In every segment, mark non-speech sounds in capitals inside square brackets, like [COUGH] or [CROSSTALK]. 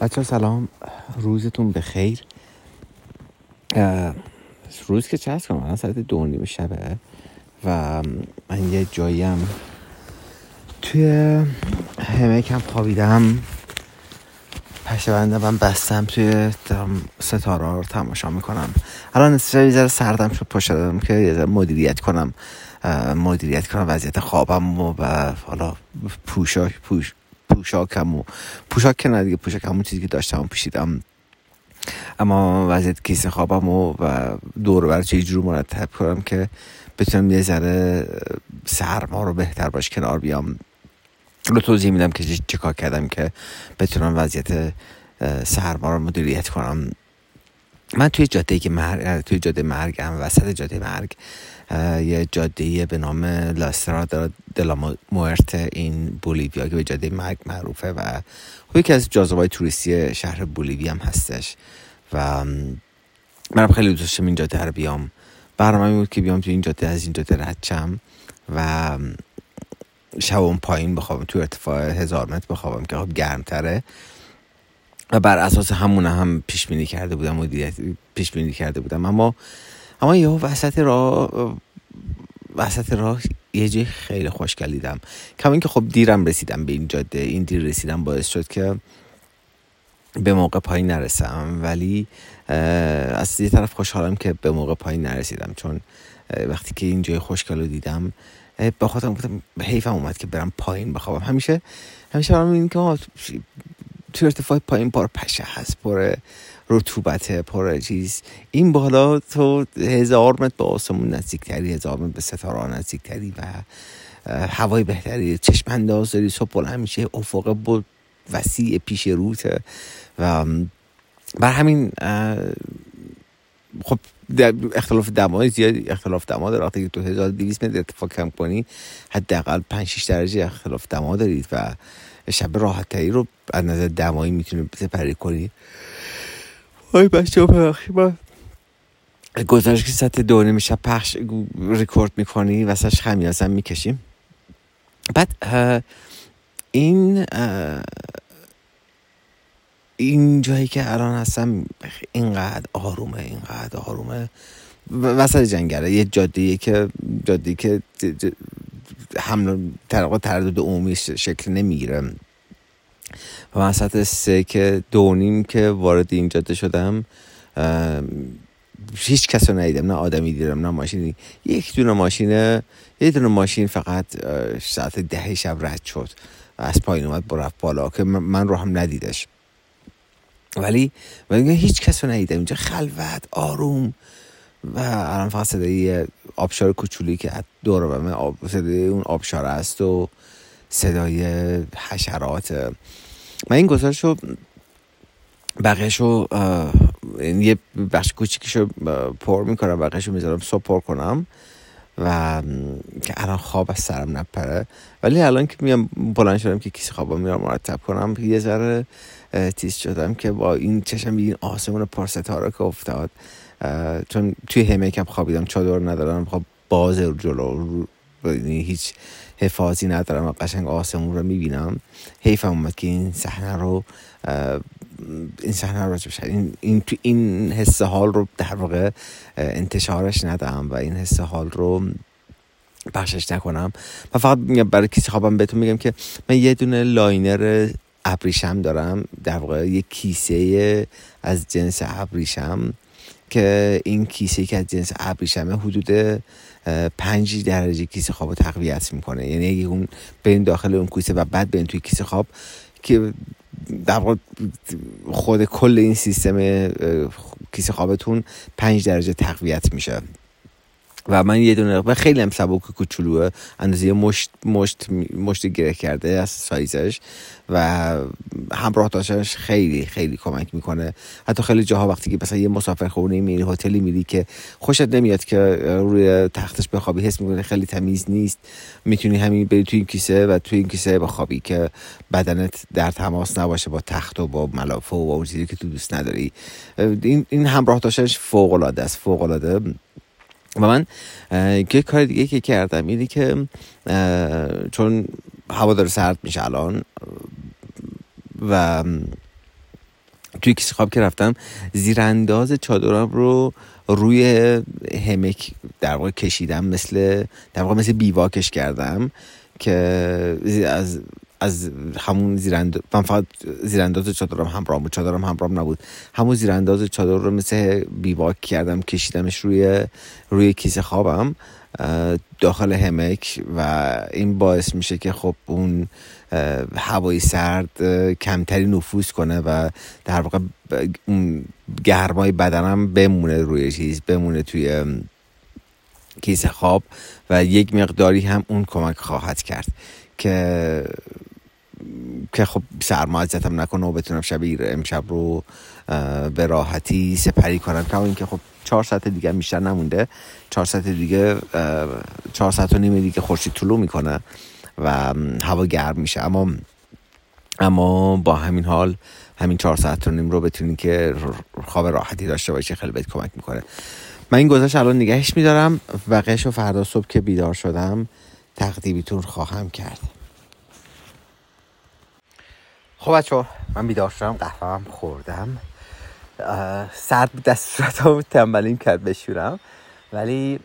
بچه سلام. روزتون بخیر. روز که چه کنم؟ الان ساعت دو نیم شبه و من یه جاییم توی همه کم خوابیدم. پشه بنده من بستم توی ستاره رو تماشا می‌کنم. الان یه ذره سردم شد پشت که یه ذره مدیریت کنم. مدیریت کنم وضعیت خوابم و حالا پوشاک پوش پوشاکم و پوشاک که نه دیگه پوشاک همون چیزی که داشتم و پوشیدم. اما وضعیت کیسه خوابم و, دور بر چه جور مرتب کنم که بتونم یه ذره سرما رو بهتر باش کنار بیام. رو توضیح میدم که چه کار کردم که بتونم وضعیت سرما رو مدیریت کنم. من توی جاده که مرگ توی جاده مرگم وسط جاده مرگ یه جاده به نام لاسترا دلا مورت این بولیویا که به جاده مرگ معروفه و خب یکی از جاذبه توریستی شهر بولیوی هم هستش. و من خیلی دوست این جاده رو بیام. برنامه بود که بیام تو این جاده از این جاده رد و شب اون پایین بخوابم تو ارتفاع هزار متر بخوابم که خب گرمتره. و بر اساس همونه هم پیش بینی کرده بودم مدیریت پیش بینی کرده بودم. اما اما یه وسط راه وسط راه یه جای خیلی خوشگل دیدم کما که خب دیرم رسیدم به این جاده این دیر رسیدم باعث شد که به موقع پایین نرسم. ولی از یه طرف خوشحالم که به موقع پایین نرسیدم. چون وقتی که این جای خوشگل رو دیدم با خودم گفتم حیفم اومد که برم پایین بخوابم. همیشه همیشه برام که تو ارتفاع پایین پر پشه هست پر رطوبت پر چیز این بالا تو هزار متر به آسمون نزدیکتری هزار متر به ستاره نزدیکتری و هوای بهتری. چشم انداز داری صبح بلند میشه افق بود وسیع پیش روته و بر همین خب اختلاف دمای زیاد اختلاف دما داره. وقتی تو 1200 متر ارتفاع کم کنی حداقل 5 6 درجه اختلاف دما دارید و شب راحتتری رو از نظر دمایی می‌تونی سپری کنی. آی بچه ها ببخشید من گزارش که سطح دو میشه پخش ریکورد می‌کنی وسط خمیازم می‌کشیم. بعد این این جایی که الان هستم اینقدر آرومه اینقدر آرومه. وسط جنگله یه جاده که جاده که حمل تردد عمومی شکل نمی‌گیره. و وسط سه که دو که وارد این جاده شدم هیچ کس رو ندیدم نه آدمی دیدم نه ماشینی یک دونه ماشین یه دونه ماشین فقط ساعت ده شب رد شد. از پایین اومد با رفت بالا که من رو هم ندیدش. ولی ولی هیچ کس رو ندیدم. اینجا خلوت آروم. و الان فقط صدای آبشار کوچولی که دور من آب صدای اون آبشار است و صدای حشرات. من این گزارش رو بقیهش رو یه بخش کوچیکش رو پر می‌کنم بقیهش رو می‌ذارم صبح پر کنم و که الان خواب از سرم نپره. ولی الان که میام بلند شدم که کسی خوابم میرم مرتب کنم یه ذره تیز شدم که با این چشم این آسمون پرستاره که افتاد چون توی همه کم خوابیدم چادر ندارم خب باز جلو یعنی هیچ حفاظی ندارم و قشنگ آسمون رو می‌بینم. حیفم اومد که این صحنه رو این صحنه رو این این این حس حال رو در واقع انتشارش ندم و این حس حال رو پخشش نکنم. و فقط برای کیسه خوابم بهتون میگم که من یه دونه liner ابریشم دارم. در واقع یه کیسه از جنس ابریشم. که این کیسه که از جنس ابریشمه حدود پنج درجه کیسه خواب رو تقویت می‌کنه. یعنی اگه اون برین داخل اون کیسه و بعد برین توی کیسه خواب که در واقع خود کل این سیستم کیسه خوابتون پنج درجه تقویت میشه. و من یه دونه و خیلی هم سبک کوچولوه. اندازه مشت مشت مشت گره کرده از سایزش و همراه داشتنش خیلی خیلی کمک می‌کنه. حتی خیلی جاها وقتی که مثلا یه مسافر خونه میری هتلی میری که خوشت نمیاد که روی تختش بخوابی حس می‌کنه خیلی تمیز نیست. می‌تونی همین بری توی این کیسه و توی این کیسه بخوابی که بدنت در تماس نباشه با تخت و با ملافه و اون چیزی که تو دوست نداری. این این همراه داشتنش فوق العاده است. فوق العاده و من یه کار دیگه که کردم اینه که چون هوا داره سرد میشه الان و توی کیسه خواب که رفتم زیرانداز چادرم رو روی همک در واقع کشیدم مثل در واقع مثل بیواکش کردم که از از همون زیرانداز من فقط زیرانداز چادرم همراه بود. چادرم همراه نبود. همون زیرانداز چادر رو مثل بیواک کردم کشیدمش روی روی کیسه خوابم داخل همک و این باعث میشه که خب اون هوای سرد کمتری نفوذ کنه و در واقع اون گرمای بدنم بمونه روی چیز بمونه توی کیسه خواب و یک مقداری هم اون کمک خواهد کرد که که خب سرما اذیتم نکنه و بتونم شب امشب رو به راحتی سپری کنم. که اینکه خب چهار ساعت دیگه بیشتر نمونده. چهار ساعت دیگه چهار ساعت و نیمه دیگه خورشید طلوع می‌کنه و هوا گرم میشه. اما اما با همین حال همین چهار ساعت و نیم رو بتونی که خواب راحتی داشته باشی خیلی بهت کمک می‌کنه. من این گذاشت الان نگهش میدارم. و قش و فردا صبح که بیدار شدم تقدیمیتون خواهم کرد. خب بچه من بیدار شدم قهوه خوردم. سرد بود دست صورت ها تنبلیم کرد بشورم. ولی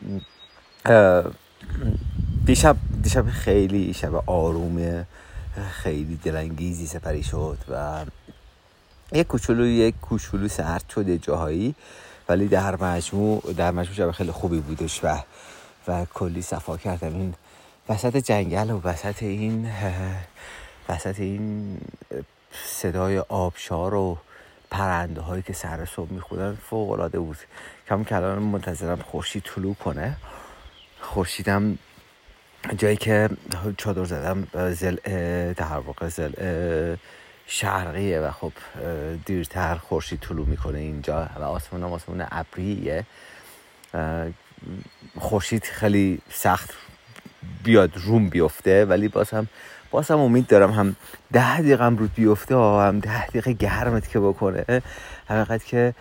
دیشب دیشب خیلی شب آروم خیلی دلانگیزی سپری شد و یک کوچولو یک کوچولو سرد شده جاهایی. ولی در مجموع در مجموع شب خیلی خوبی بودش و و کلی صفا کردم این وسط جنگل و وسط این وسط این صدای آبشار و پرنده هایی که سر صبح می‌خونن فوق العاده بود. کم کلان منتظرم خورشید طلوع کنه. خورشیدم جایی که چادر زدم زل در واقع زل شرقیه و خب دیرتر خورشید طلوع می‌کنه اینجا و آسمون هم آسمون ابریه. خورشید خیلی سخت بیاد روم بیفته ولی باز هم باز هم امید دارم هم ده دقیقه هم رود بیفته هم ده دقیقه گرمت که بکنه. حقیقت که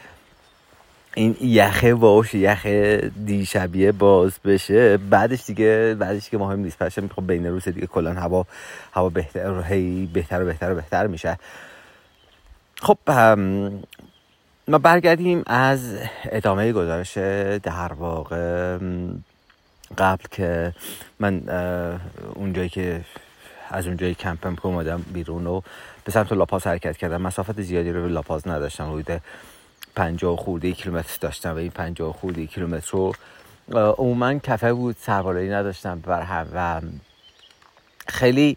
این یخه باش یخه دیشبیه باز بشه. بعدش دیگه بعدش که مهم نیست. پس می‌خوام بین روز دیگه کلا هوا هوا بهتر هی بهتر و بهتر و بهتر میشه. خب ما برگردیم از ادامه گزارش در واقع قبل که من اونجایی که از اونجای کمپم که اومدم بیرون و به سمت لاپاز حرکت کردم. مسافت زیادی رو به لاپاز نداشتم. حدود پنجاه خورده کیلومتر داشتم و این پنجاه خورده کیلومتر رو عموما کفه بود سواری نداشتم بر هم و خیلی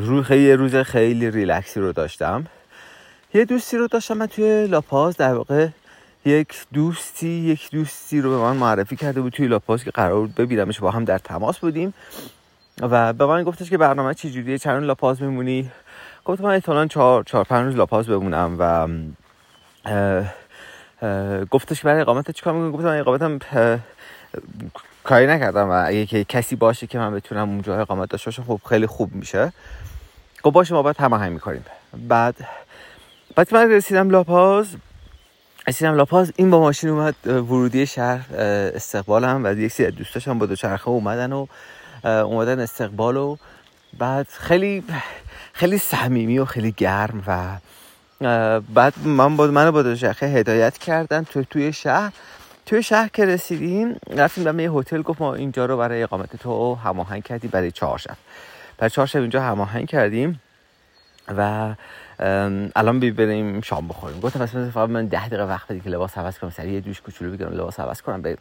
رو خیلی روز خیلی ریلکسی رو داشتم. یه دوستی رو داشتم من توی لاپاز در واقع یک دوستی یک دوستی رو به من معرفی کرده بود توی لاپاز که قرار بود ببینمش. با هم در تماس بودیم. و به من گفتش که برنامه چی جوریه چند لاپاز میمونی؟ گفت من احتمالاً چهار چهار پنج روز لاپاز بمونم و گفتش برای اقامت چیکار می‌کنی؟ گفتم من اقامتم کاری نکردم و اگه که کسی باشه که من بتونم اونجا اقامت داشته باشم خب خیلی خوب میشه. گفت باشه ما باید هماهنگ می‌کنیم بعد بعد من رسیدم لاپاز. رسیدم لاپاز این با ماشین اومد ورودی شهر استقبالم و یک سری دوستاشم با دوچرخه اومدن و اومدن استقبال و بعد خیلی خیلی صمیمی و خیلی گرم و بعد من با من با دوچرخه هدایت کردن تو توی شهر. توی شهر که رسیدیم رفتیم به یه هتل گفت ما اینجا رو برای اقامت تو هماهنگ کردیم برای چهار شب برای چهار شب اینجا هماهنگ کردیم و الان بریم شام بخوریم. گفتم فقط من ده دقیقه وقت بدید که لباس عوض کنم سریع دوش کوچولو بگیرم لباس عوض کنم بریم.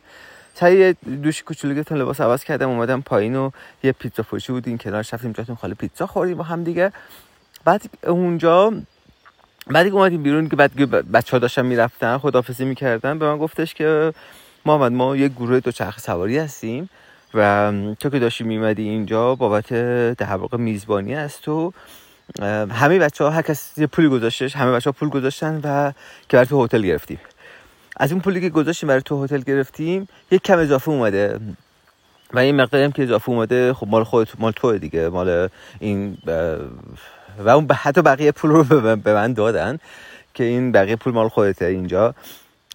سریع دوش کوچولو گرفتم لباس عوض کردم اومدم پایین و یه پیتزا فروشی بود این کنار رفتیم جاتون خالی پیتزا خوردیم با هم دیگه. بعد اونجا بعدی که اومدیم بیرون که بعد بچه ها داشتن می‌رفتن خدافزی می‌کردن به من گفتش که محمد ما یه گروه دو چرخ سواری هستیم و تو که داشتی میمدی اینجا بابت در واقع میزبانی است و همه بچه ها هر یه پولی گذاشتش همه بچه ها پول گذاشتن و که برای تو هتل گرفتیم. از این پولی که گذاشتیم برای تو هتل گرفتیم یک کم اضافه اومده. و این مقداری هم که اضافه اومده خب مال خودت مال تو دیگه. مال این و اون حتی بقیه پول رو به من دادن که این بقیه پول مال خودته اینجا.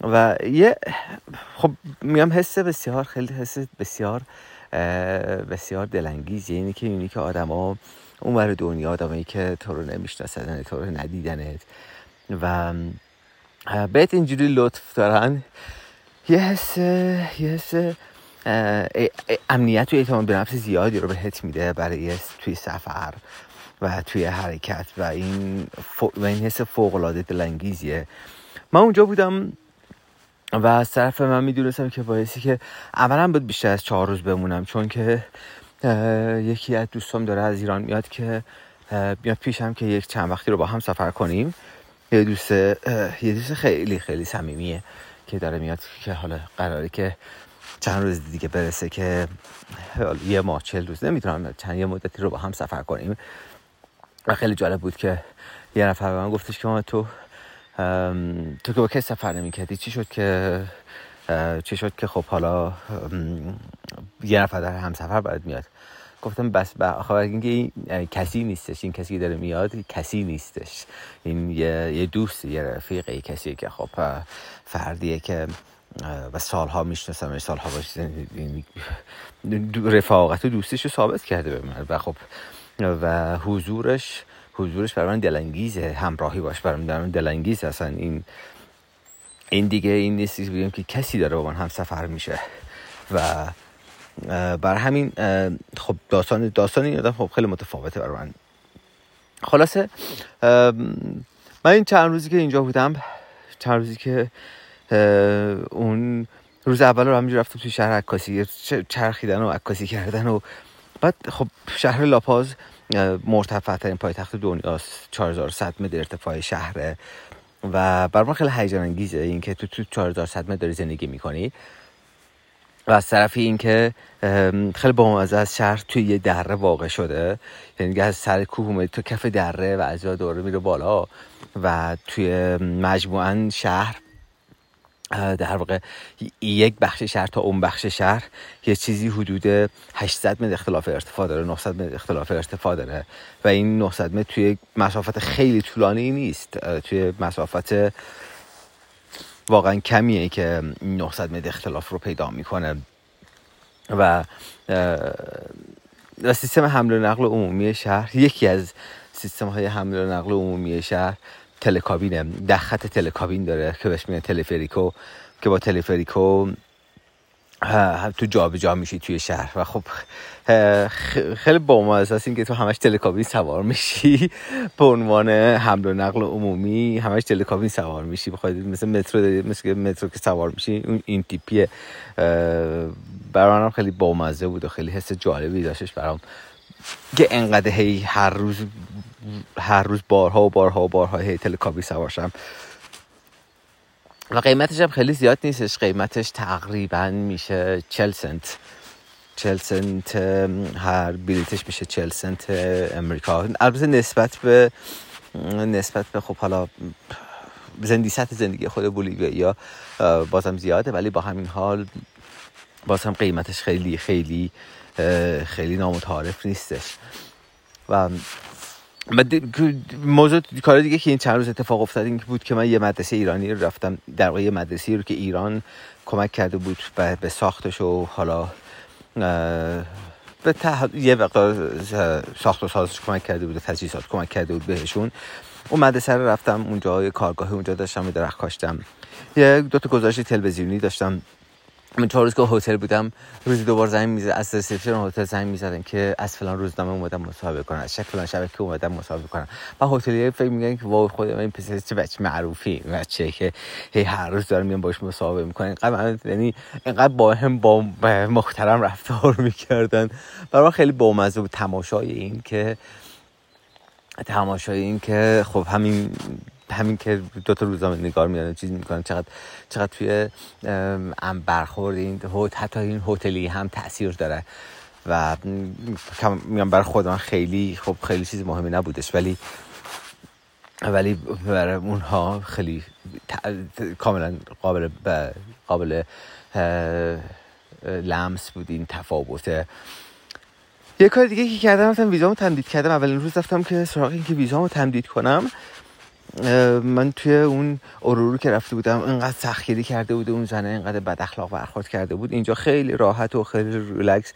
و یه خب میگم حس بسیار خیلی حس بسیار بسیار دلانگیز. یعنی که اینی که آدما اون دنیا آدمایی که تو رو نمی‌شناسن تو رو ندیدنت. و بهت اینجوری لطف دارن. یه حس یه حس امنیت و اعتماد به نفس زیادی رو بهت میده برای توی سفر و توی حرکت و این, و این حس فوق العاده دلانگیزیه. من اونجا بودم و از طرف من می‌دونستم که باعثی که اولا بود بیشتر از چهار روز بمونم چون که یکی از دوستام داره از ایران میاد که میاد پیشم که یک چند وقتی رو با هم سفر کنیم. یه دوست یه دوست خیلی خیلی صمیمیه که داره میاد که حالا قراره که چند روز دیگه برسه که یه ماه چل روز نمی‌تونم چند یه مدتی رو با هم سفر کنیم. و خیلی جالب بود که یه نفر به من گفتش که تو تو که با کسی سفر نمی‌کردی؟ چی شد که چی شد که خب حالا یه نفر در هم سفر باید میاد؟ گفتم بس آخه اینکه این کسی نیستش این کسی که داره میاد کسی نیستش. این یه, یه دوست یه رفیق یه کسی که خب فردیه که و سالها می‌شناسم سالها باش رفاقت و دوستیش رو ثابت کرده به من. و خب و حضورش حضورش برای من دلانگیزه. همراهی باش برای من دلانگیز اصلا این این دیگه این نیستی بگیم که کسی داره با من هم سفر میشه. و بر همین خب داستان داستان این آدم خب خیلی متفاوته برای من. خلاصه من این چند روزی که اینجا بودم چند روزی که اون روز اول رو همینجور رفتم توی شهر عکاسی چرخیدن و عکاسی کردن و بعد خب شهر لاپاز مرتفع ترین پایتخت دنیاست 4100 متر ارتفاع شهره و بر من خیلی هیجان انگیزه اینکه تو تو 4100 متر داری زندگی می‌کنی. و از طرفی اینکه خیلی با از شهر توی یه دره واقع شده. یعنی از سر کوه اومدی تو کف دره و از دوره میره بالا و توی مجموعا شهر در واقع یک بخش شهر تا اون بخش شهر یه چیزی حدود 800 متر اختلاف ارتفاع داره 900 متر اختلاف ارتفاع داره و این 900 متر توی مسافت خیلی طولانی نیست. توی مسافت واقعا کمیه که 900 متر اختلاف رو پیدا می‌کنه. و و سیستم حمل و نقل عمومی شهر یکی از سیستم های حمل و نقل عمومی شهر تلکابینه. ده خط تلکابین داره که بهش میگن تلفریکو که با تلفریکو تو جابجا جا میشی توی شهر و خب خیلی با ما اساس این که تو همش تلکابین سوار میشی [LAUGHS] به عنوان حمل و نقل عمومی همش تلکابین سوار میشی. بخواید مثل مترو مثل مترو که سوار میشی اون این تیپیه. برای منم خیلی بامزه بود و خیلی حس جالبی داشتش برام. که انقدر هی هر روز هر روز بارها و بارها و بارها هی تلکابی سوارشم و قیمتش هم خیلی زیاد نیستش. قیمتش تقریبا میشه چل سنت. چل سنت هر بلیتش میشه چل سنت امریکا. البته نسبت به نسبت به خب حالا زندگی سطح زندگی خود بولیویا یا بازم زیاده ولی با همین حال باز هم قیمتش خیلی خیلی خیلی نامتعارف نیستش. و موضوع کار دیگه که این چند روز اتفاق افتاد این بود که من یه مدرسه ایرانی رو رفتم. در واقع یه مدرسه رو که ایران کمک کرده بود به ساختش و حالا به یه وقت ساخت و سازش کمک کرده بود تجهیزات کمک کرده بود بهشون. اون مدرسه رو رفتم اونجا یه کارگاه اونجا داشتم و درخت کاشتم. یه دو تا گزارش تلویزیونی داشتم. من چهار روز که هتل بودم روزی دوبار زنگ می‌زد از رسپشن هتل زنگ می‌زدن که از فلان روزنامه اومدم مصاحبه کنن از فلان شبکه اومدم مصاحبه کنن و هتلیه فکر میگن که وای خود این پسر چه بچه معروفی بچه که هی هر روز دارم میام باش مصاحبه می‌کنن اینقدر یعنی اینقدر با هم با محترم رفتار می‌کردن. برای خیلی بامزه بود تماشای این که تماشای این که خب همین همین که دو تا روزنامه نگار میاد چیز می‌کنن. چقدر چقدر توی ام برخورد این حتی این هتلی هم تاثیر داره. و میگم برای خودم خیلی خب خیلی چیز مهمی نبودش. ولی ولی برای اونها خیلی کاملا قابل قابل لمس بود این تفاوته یه کار دیگه که کردم رفتم ویزامو تمدید کردم. اولین روز رفتم که سراغ این که ویزامو تمدید کنم. من توی اون ارورو که رفته بودم اینقدر سختگیری کرده بود اون زنه اینقدر بد اخلاق برخورد کرده بود. اینجا خیلی راحت و خیلی ریلکس.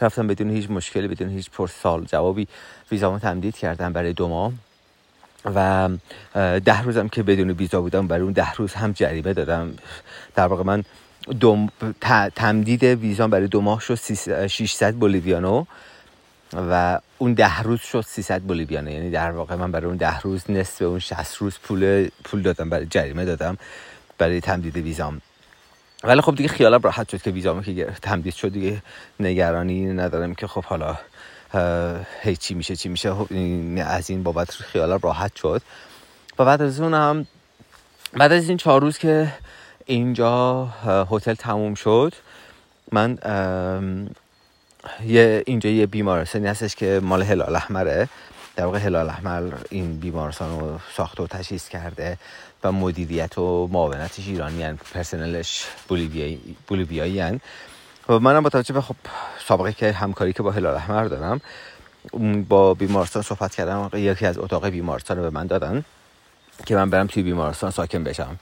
رفتم بدون هیچ مشکلی بدون هیچ پرسال جوابی. ویزامو تمدید کردم برای دو ماه. و ده روزم که بدون ویزا بودم برای اون ده روز هم جریمه دادم. در واقع من تمدید ویزا برای دو ماه شد 600 بولیویانو و اون ده روز شد 300 بولیویانو یعنی در واقع من برای اون ده روز نصف اون 60 روز پول پول دادم برای جریمه دادم برای تمدید ویزام. ولی خب دیگه خیالم راحت شد که ویزام که تمدید شد دیگه. نگرانی ندارم که خب حالا هی چی میشه چی میشه. خب از این بابت خیالم راحت شد. و بعد از اون هم بعد از این چهار روز که اینجا هتل تموم شد من یه اینجا یه بیمارستانی هستش که مال هلال احمره در واقع هلال احمر این بیمارستان رو ساخت و تشخیص کرده و مدیریت و معاونتش ایرانی هن. پرسنلش بولیویایی, بولیویایی هن. و منم با توجه به خب سابقه که همکاری که با هلال احمر دارم با بیمارستان صحبت کردم یکی از اتاق بیمارستان رو به من دادن که من برم توی بیمارستان ساکن بشم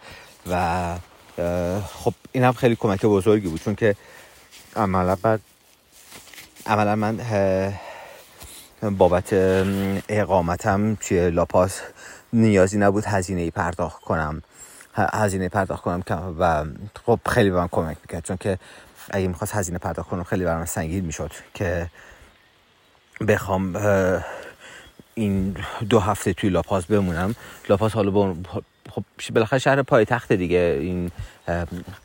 و خب این هم خیلی کمک بزرگی بود چون که عملا بعد عملا من بابت اقامتم توی لاپاس نیازی نبود هزینه پرداخت کنم. هزینه پرداخت کنم و خب خیلی به من کمک می‌کرد چون که اگه می‌خواست هزینه پرداخت کنم خیلی برام سنگین می‌شد که بخوام این دو هفته توی لاپاز بمونم. لاپاز حالا خب بالاخره شهر پایتخت دیگه. این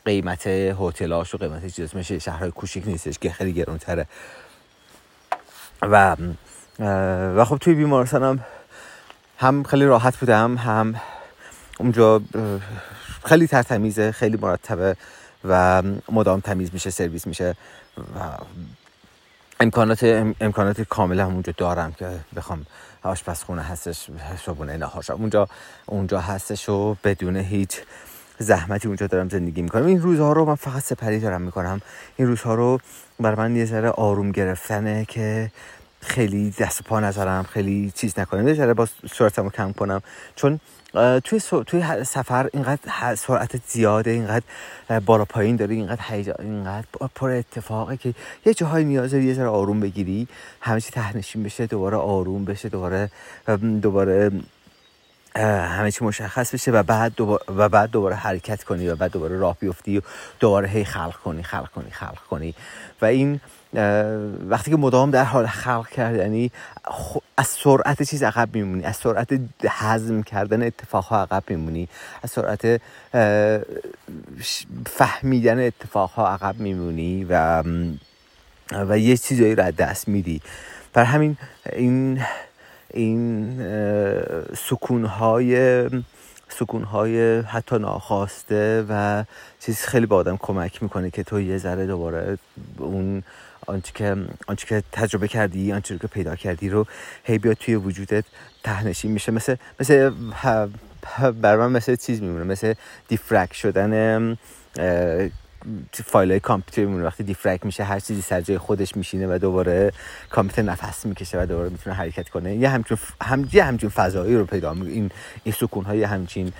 قیمت هتلاش و قیمت چیز میشه شهرهای کوچیک نیستش که خیلی گرونتره. و و خب توی بیمارستان هم هم خیلی راحت بودم هم اونجا خیلی ترتمیزه خیلی مرتبه و مدام تمیز میشه سرویس میشه و امکانات امکانات کامل هم اونجا دارم که بخوام آشپزخونه هستش صبحونه نهار اونجا اونجا هستش و بدون هیچ زحمتی اونجا دارم زندگی می‌کنم. این روزها رو من فقط سپری دارم می‌کنم. این روزها رو برای من یه ذره آروم گرفتنه که خیلی دست پا نذارم خیلی چیز نکنم. یه ذره با سرعتمو کم کنم. چون توی توی سفر اینقدر سرعت زیاده اینقدر بالا پایین داره اینقدر هیجان اینقدر پر اتفاقه که یه جاهای نیاز یه ذره آروم بگیری. همه چی تهنشین بشه دوباره آروم بشه دوباره دوباره همه چی مشخص بشه و بعد دوباره و بعد دوباره حرکت کنی و بعد دوباره راه بیفتی و دوباره هی خلق کنی خلق کنی خلق کنی. و این وقتی که مدام در حال خلق کردنی از سرعت چیز عقب میمونی از سرعت حزم کردن اتفاقها عقب میمونی از سرعت فهمیدن اتفاقها عقب میمونی و و یه چیزایی رو دست میدی. بر همین این این سکونهای سکونهای حتی ناخواسته و چیز خیلی به آدم کمک می‌کنه که تو یه ذره دوباره اون آنچه که آنچه که تجربه کردی آنچه که پیدا کردی رو هی بیاد توی وجودت تهنشین میشه. مثل مثل بر من مثل چیز میمونه مثل دیفرک شدن فایل های کامپیوتر میمونه. وقتی دیفرک میشه هر چیزی سر جای خودش میشینه و دوباره کامپیوتر نفس می‌کشه و دوباره می‌تونه حرکت کنه. یه همچون هم یه همچون فضایی رو پیدا می‌کنه. این این سکون های همچین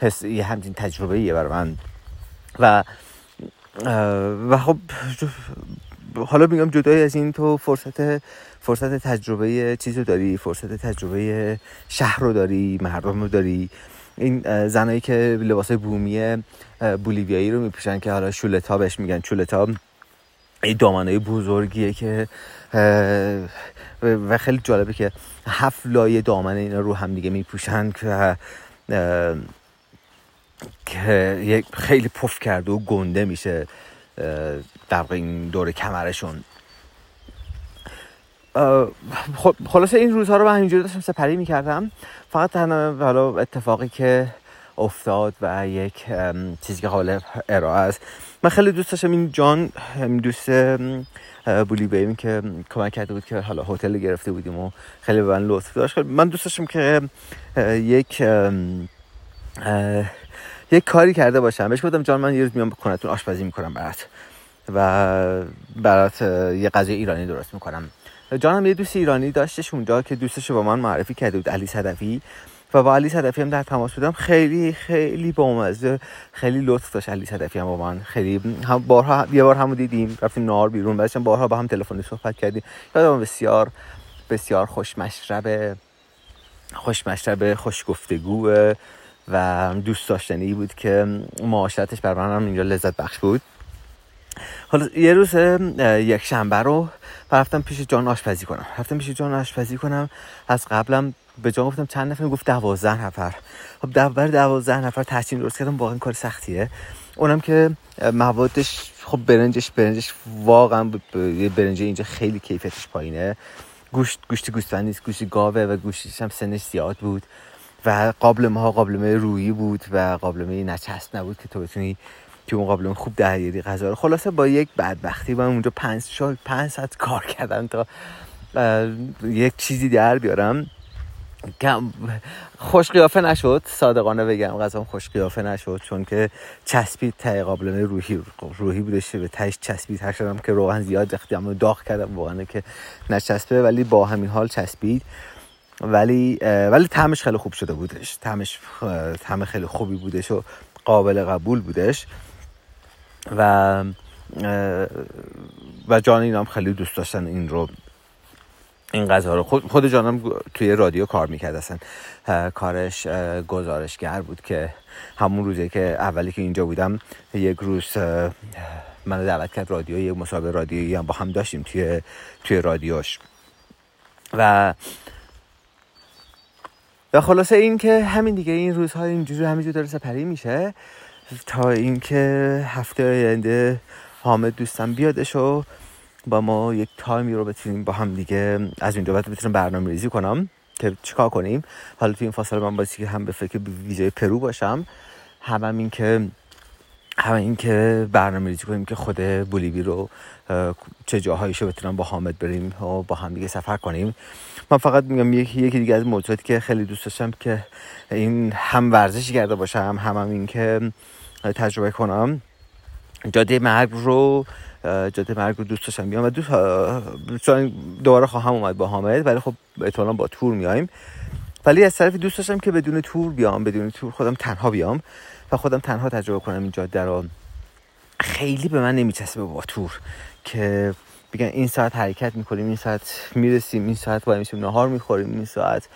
حس یه همچین تجربه ایه برای من. و و خب حالا میگم جدای از این تو فرصت فرصت تجربه چیز رو داری فرصت تجربه شهر رو داری مردم رو داری. این زنایی که لباس بومی بولیویایی رو میپوشن که حالا شولتا بهش میگن. شولتا این دامنه بزرگیه که و خیلی جالبه که هفت لایه دامن اینا رو هم دیگه میپوشن که که خیلی پف کرده و گنده میشه در این دور کمرشون. خلاصه این روزها رو من همینجوری داشتم سپری می‌کردم. فقط تنها حالا اتفاقی که افتاد و یک چیزی که حالا ارائه است. من خیلی دوست داشتم این جان دوست بولی بیم که کمک کرده بود که حالا هتل گرفته بودیم و خیلی به من لطف داشت. من دوست داشتم که یک یک کاری کرده باشم. بهش گفتم جان من یه روز میام کنتون آشپزی می‌کنم برات و برات یه غذای ایرانی درست می‌کنم. جانم یه دوست ایرانی داشتش اونجا که دوستش با من معرفی کرده بود علی صدفی. و با علی صدفی هم در تماس بودم. خیلی خیلی با خیلی لطف داشت علی صدفی هم با من. خیلی هم بارها یه بار همو دیدیم رفتیم نار بیرون بعدش بارها با هم تلفنی صحبت کردیم. یادم بسیار بسیار خوش مشرب خوشمشرب خوش گفتگو و دوست داشتنی بود که معاشرتش بر من هم اینجا لذت بخش بود. حالا یه روز یک شنبه رو رفتم پیش جان آشپزی کنم. رفتم پیش جان آشپزی کنم. از قبلم به جان گفتم چند نفر؟ گفت دوازده نفر. خب دو دوازده نفر تحسین درست کردم. واقعا کار سختیه. اونم که موادش خب برنجش برنجش واقعا برنج اینجا خیلی کیفیتش پایینه. گوشت گوشت گوسفند نیست. گوشت گاوه و گوشتش هم سنش زیاد بود. و قابلمه ها قابلمه رویی بود و قابلمه نچسب نبود که تو بتونی که اون قابلمه خوب درگیری غذا رو. خلاصه با یک بدبختی من اونجا پنج سال پنج ساعت کار کردم تا یک چیزی در بیارم. خوش قیافه نشد صادقانه بگم غذام خوش قیافه نشد چون که چسبید ته قابلمه روحی روحی بودش به تهش چسبید. هر شدم که روغن زیاد اما داغ کردم واقعا که نچسبه ولی با همین حال چسبید. ولی ولی طعمش خیلی خوب شده بودش. طعمش طعم خیلی خوبی بودش و قابل قبول بودش. و و جان اینام خیلی دوست داشتن این رو این غذا رو. خود, خود جانم توی رادیو کار می‌کرد اصلا. کارش گزارشگر بود که همون روزی که اولی که اینجا بودم یک روز من دعوت کرد رادیو یک مسابقه رادیویی هم با هم داشتیم توی توی رادیوش. و و خلاصه این که همین دیگه این روزها اینجوری همینجور داره سپری میشه. تا اینکه هفته آینده حامد دوستم بیادش و با ما یک تایمی رو بتونیم با هم دیگه از اینجا بعد بتونم برنامه ریزی کنم. که چیکار کنیم؟ حالا تو این فاصله من باید که هم به فکر ویزای پرو باشم. هم, هم این که هم این که برنامه ریزی کنیم که خود بولیوی رو چه جاهایشو بتونم با حامد بریم و با هم دیگه سفر کنیم. من فقط میگم یکی یکی دیگه از موضوعاتی که خیلی دوست داشتم که این هم ورزشی کرده باشم هم, هم این که تجربه کنم. جاده مرگ رو جاده مرگ رو دوست داشتم بیام و دوست دوباره خواهم اومد با حامد ولی خب احتمالا با تور میایم. ولی از طرفی دوست داشتم که بدون تور بیام بدون تور خودم تنها بیام و خودم تنها تجربه کنم این جاده رو. خیلی به من نمیچسبه با تور که بگن این ساعت حرکت می‌کنیم این ساعت می‌رسیم این ساعت باید میشیم نهار می‌خوریم این ساعت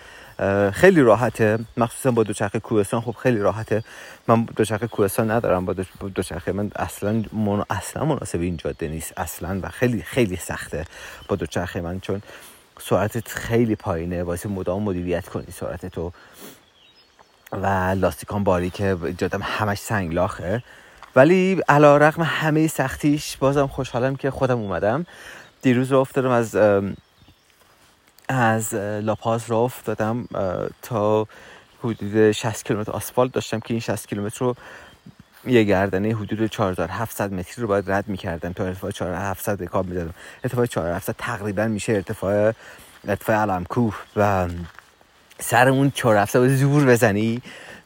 خیلی راحته. مخصوصا با دوچرخه کوهستان. خب خیلی راحته. من دوچرخه کوهستان ندارم. با دوچرخه من اصلا من اصلا مناسب این جاده نیست. اصلا و خیلی خیلی سخته با دوچرخه من. چون سرعتت خیلی پایینه. واسه مدام مدیریت کنی سرعت تو و لاستیکان باری که جادم همش سنگلاخه. ولی علا رقم همه سختیش بازم خوشحالم که خودم اومدم. دیروز رو افتادم از از لاپاز را افتادم تا حدود 60 کیلومتر آسفالت داشتم که این 60 کیلومتر رو یه گردنه حدود 4700 متری رو باید رد می‌کردم. تا ارتفاع 4700 رکاب می‌دادم ارتفاع 4700 تقریبا میشه ارتفاع ارتفاع علم کوه و سر اون 4700 زور بزنی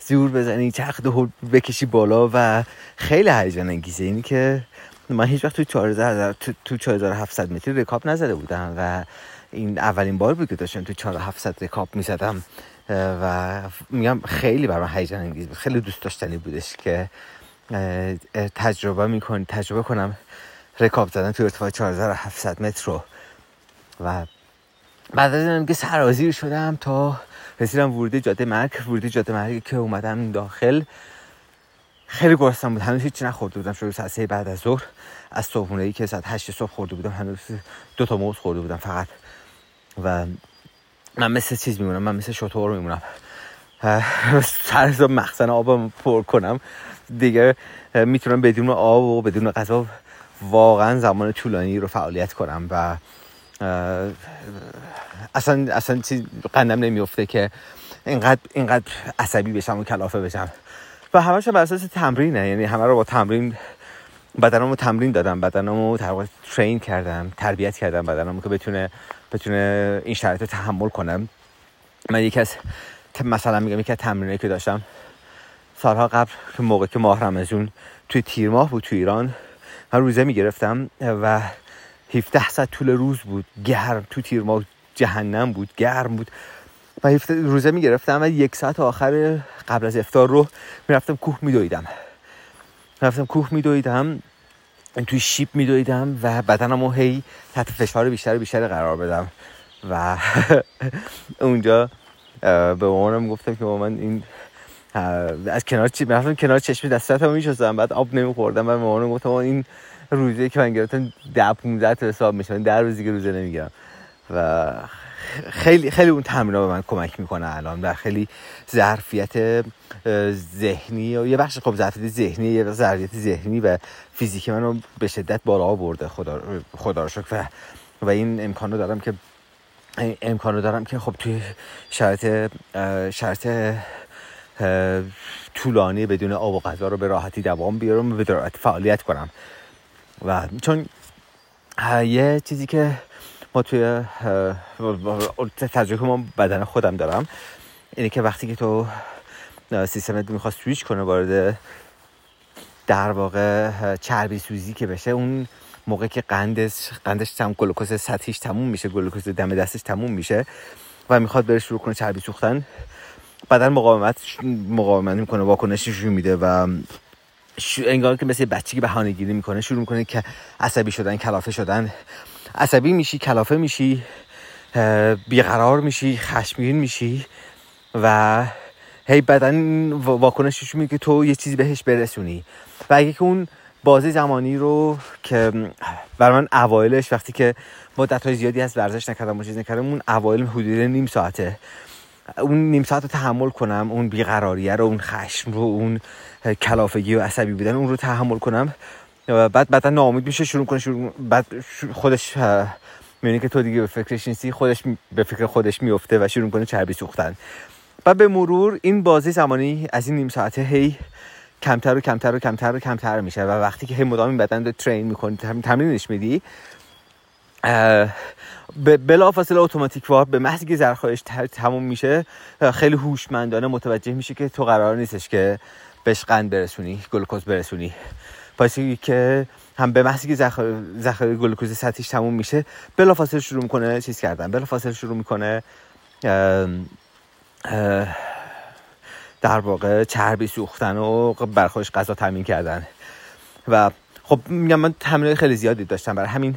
زور بزنی چرخ دو بکشی بالا و خیلی هیجان انگیزه. اینی که من هیچ وقت تو 4000 تو 4700 متری رکاب نزده بودم و این اولین بار بود که داشتم تو 4700 رکاب می‌زدم و میگم خیلی برام هیجان انگیز بود. خیلی دوست داشتنی بودش که تجربه می‌کنی تجربه کنم رکاب زدن تو ارتفاع 4700 متر رو. و بعد از اینم که سرازیر شدم تا رسیدم ورودی جاده مرگ. ورودی جاده مرگ که اومدم داخل. خیلی گرسنم بود. هنوز هیچی نخورده بودم. شروع ساعت بعد از ظهر. از صبحونه ای که ساعت هشت صبح خورده بودم هنوز دو تا موز خورده بودم فقط. و من مثل چیز میمونم من مثل شطور میمونم. سر حساب مخزن آب پر کنم. دیگه می‌تونم بدون آب و بدون غذا واقعا زمان طولانی رو فعالیت کنم و اصلا اصلا چیز قندم نمیفته که اینقدر اینقدر عصبی بشم و کلافه بشم. و همش بر اساس تمرینه یعنی همه رو با تمرین بدنمو تمرین دادم. بدنمو ترین کردم تربیت کردم. بدنمو که بتونه بتونه این شرایط رو تحمل کنم من یکی از مثلا میگم یکی از تمرینایی که داشتم سالها قبل که موقع که ماه رمزون توی تیر ماه بود توی ایران. من روزه می‌گرفتم و 17 ساعت طول روز بود. گرم تو تیر ماه جهنم بود گرم بود. و روزه می‌گرفتم و یک ساعت آخر قبل از افتار رو می‌رفتم کوه میدویدم. رفتم کوه میدویدم. توی شیب میدویدم و بدنم رو هی تحت فشار بیشتر و بیشتر قرار بدم. و [LAUGHS] اونجا به مامانم گفتم که مامان این از کنار چی؟ مثلا کنار چشم دستاتم میشستم بعد آب نمیخوردم. بعد مامانم گفتم این روزی که من گرفتم 10 15 تا حساب میشه. در روزی که روزه نمی‌گیرم. و خیلی خیلی اون تمرین به من کمک می‌کنه الان و خیلی ظرفیت ذهنی و یه بخش خب ظرفیت ذهنی یه ظرفیت ذهنی و فیزیکی منو به شدت بالا برده خدا خدا رو شکر. و و این امکان رو دارم که امکان رو دارم که خب توی شرط شرط طولانی بدون آب و غذا رو به راحتی دوام بیارم و به فعالیت کنم. و چون یه چیزی که ما توی تجربه ما بدن خودم دارم. اینه که وقتی که تو سیستمت می‌خواد سویچ کنه وارد در واقع چربی سوزی که بشه اون موقع که قندش قندش تم گلوکوز سطحیش تموم میشه گلوکوز دم دستش تموم میشه و می‌خواد بره شروع کنه چربی سوختن بدن مقاومت مقاومت می‌کنه واکنشش میده و انگار که مثل که بهانه گیری می‌کنه شروع می‌کنه که عصبی شدن کلافه شدن. عصبی میشی کلافه میشی بیقرار میشی خشمگین میشی و هی بدن واکنشش میگه که تو یه چیزی بهش برسونی. و اگه که اون بازی زمانی رو که بر من اوایلش وقتی که مدت های زیادی از ورزش نکردم و چیز نکردم اون اوایل حدود نیم ساعته. اون نیم ساعت رو تحمل کنم اون بیقراریه رو اون خشم رو اون کلافگی و عصبی بودن اون رو تحمل کنم. بعد بعدا ناامید میشه شروع کنه شروع بعد خودش می‌بینی که تو دیگه به فکرش نیستی خودش به فکر خودش میفته و شروع کنه چربی سوختن. و به مرور این بازی زمانی از این نیم ساعته هی کمتر و کمتر و کمتر و کمتر میشه و وقتی که هی مدام این بدن رو ترین می‌کنی تمرینش میدی بلا فاصله اتوماتیک وار به محضی که زرخایش تموم میشه خیلی هوشمندانه متوجه میشه که تو قرار نیستش که بهش قند برسونی گلوکوز برسونی. پس که هم به محضی که ذخایر گلوکوز سطحیش تموم میشه بلافاصله شروع می‌کنه چیز کردن. بلافاصله شروع می‌کنه در واقع چربی سوختن و برخوش غذا تامین کردن. و خب میگم من تمرین خیلی زیادی داشتم. برای همین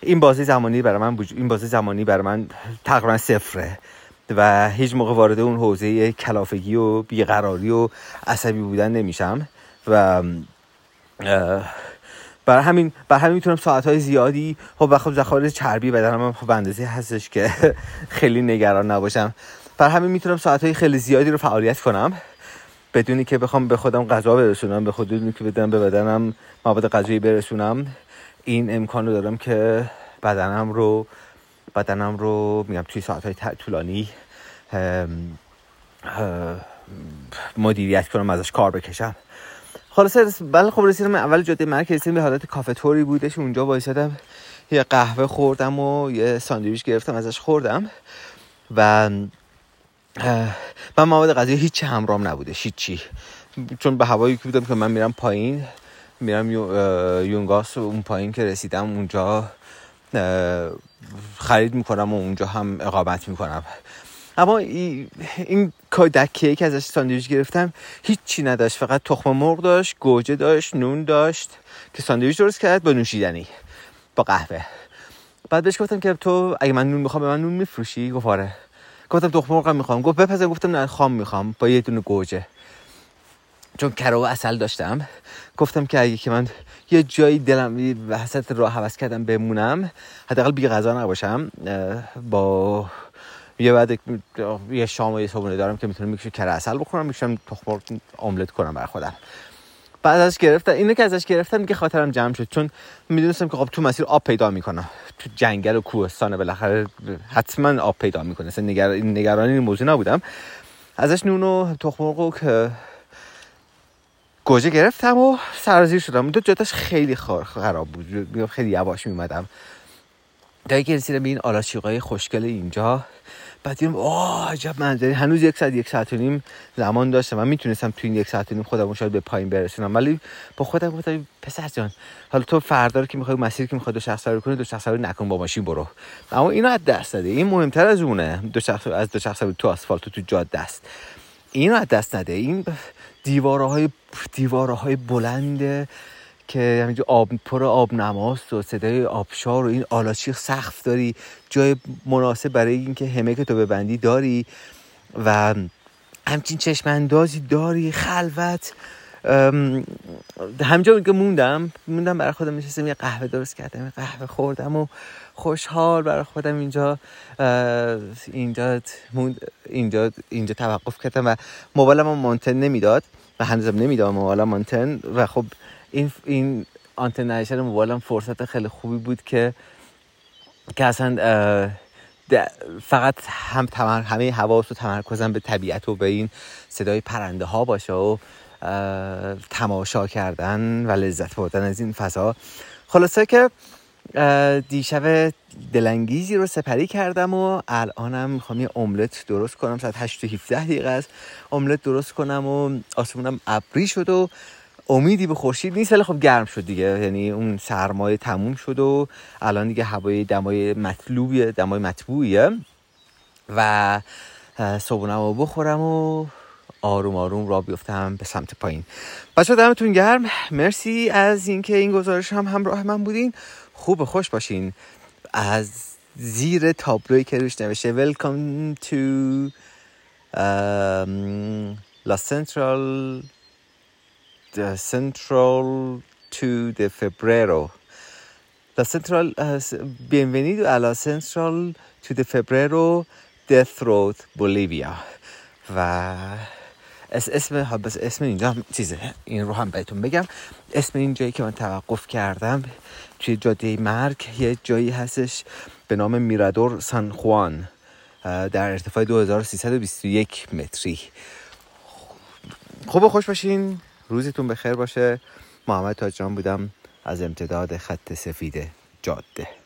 این بازی زمانی برای من این بازی زمانی برای من تقریبا صفره. و هیچ موقع وارد اون حوزه کلافگی و بیقراری و عصبی بودن نمیشم. و برای همین برای همین می‌تونم ساعت های زیادی خب خب ذخایر چربی بدنم خب اندازه هستش که [LAUGHS] خیلی نگران نباشم. برای همین می‌تونم ساعت های خیلی زیادی رو فعالیت کنم. بدونی که بخوام به خودم غذا برسونم به خودم که بدم به بدنم مواد غذایی برسونم این امکان رو دارم که بدنم رو بدنم رو میگم توی ساعت های طولانی مدیریت کنم ازش کار بکشم. خلاصه بله خب رسیدم اول جاده مرکز به حالت کافه توری بودش. اونجا وایسادم. یه قهوه خوردم و یه ساندویچ گرفتم ازش خوردم. و من مواد غذایی هیچ همرام نبوده هیچی. چون به هوایی که بودم که من میرم پایین میرم یونگاس و اون پایین که رسیدم اونجا خرید می‌کنم و اونجا هم اقامت می‌کنم. اما این دکه که ازش ساندویچ گرفتم هیچی نداشت. فقط تخم مرغ داشت گوجه داشت نون داشت که ساندویچ درست کرد با نوشیدنی با قهوه. بعد بهش گفتم که تو اگه من نون می‌خوام به من نون میفروشی؟ گفت آره. گفتم تخم مرغ می‌خوام. گفت بپزه گفتم نه خام می‌خوام. با یه دونه گوجه. چون کره و اصل داشتم. گفتم که اگه که من یه جایی دلم وسط راه حوض کردم بمونم حداقل بی غذا نباشم با یه بعد یه شام و یه صبحونه دارم که می‌تونم می‌کشه کره اصل بخورم می‌کشم تخم املت کنم برای خودم. بعد ازش گرفتم اینو که ازش گرفتم دیگه خاطرم جمع شد چون می‌دونستم که خب تو مسیر آب پیدا می‌کنه تو جنگل و کوهستان بالاخره حتما آب پیدا می‌کنه. اصلا نگر... نگرانی این موضوع نبودم. ازش نون و تخم و گوجه گرفتم و سرازیر شدم. دو جاتش خیلی خراب بود. خیلی یواش میمدم تا که رسیدم این آلاشیقای خوشگل اینجا بعد دیدم آه عجب منظری هنوز یک ساعت یک ساعت و نیم زمان داشتم. من می‌تونستم تو این یک ساعت و نیم خودم شاید به پایین برسونم. ولی با خودم گفتم پسر جان حالا تو فردا که می‌خوای مسیر که می‌خوای دو شخص سواری کنی دو شخص سواری نکن با ماشین برو. اما اینو از دست داده. این مهمتر از اونه. دو شخص از دو شخص تو آسفالت تو جاده است. اینو از دست نده. این دیواره های دیواره های بلند که همینجا آب پر آب نماست و صدای آبشار و این آلاچی سخت داری. جای مناسب برای اینکه همه که تو ببندی داری. و همچین چشم اندازی داری خلوت. همجا که موندم موندم برای خودم نشستم یه قهوه درست کردم قهوه خوردم و خوشحال برای خودم اینجا اینجا اینجا اینجا توقف کردم و موبایلم مانتن نمی‌داد و هنوزم نمی‌داد موبایلم مانتن. و خب این این آنتن موبایلم فرصت خیلی خوبی بود که که اصلا فقط هم تمر... همه حواس و تمرکزم به طبیعت و به این صدای پرنده ها باشه و تماشا کردن و لذت بردن از این فضا. خلاصه که دیشب دلانگیزی رو سپری کردم و الانم می‌خوام یه املت درست کنم. ساعت 8 و 17 دقیقه است. املت درست کنم و آسمونم ابری شد و امیدی به خورشید نیست ولی خب گرم شد دیگه. یعنی اون سرمایه تموم شد و الان دیگه هوای دمای مطلوبیه دمای مطبوعیه. و صبحونم رو بخورم و آروم آروم را بیفتم به سمت پایین. بچه دمتون گرم. مرسی از اینکه این گزارش هم همراه من بودین. خوب خوش باشین. از زیر تابلوی که روش نوشته Welcome to um, La Central the Central to the Febrero La Central uh, Bienvenido a La Central to the Febrero Death Road Bolivia و اسم بس اسم اینجا چیزه این رو هم بهتون بگم اسم این جایی که من توقف کردم توی جاده مرگ یه جایی هستش به نام میرادور سان خوان در ارتفاع 2321 متری خوب خوش باشین روزتون بخیر باشه. محمد تاجران بودم از امتداد خط سفید جاده.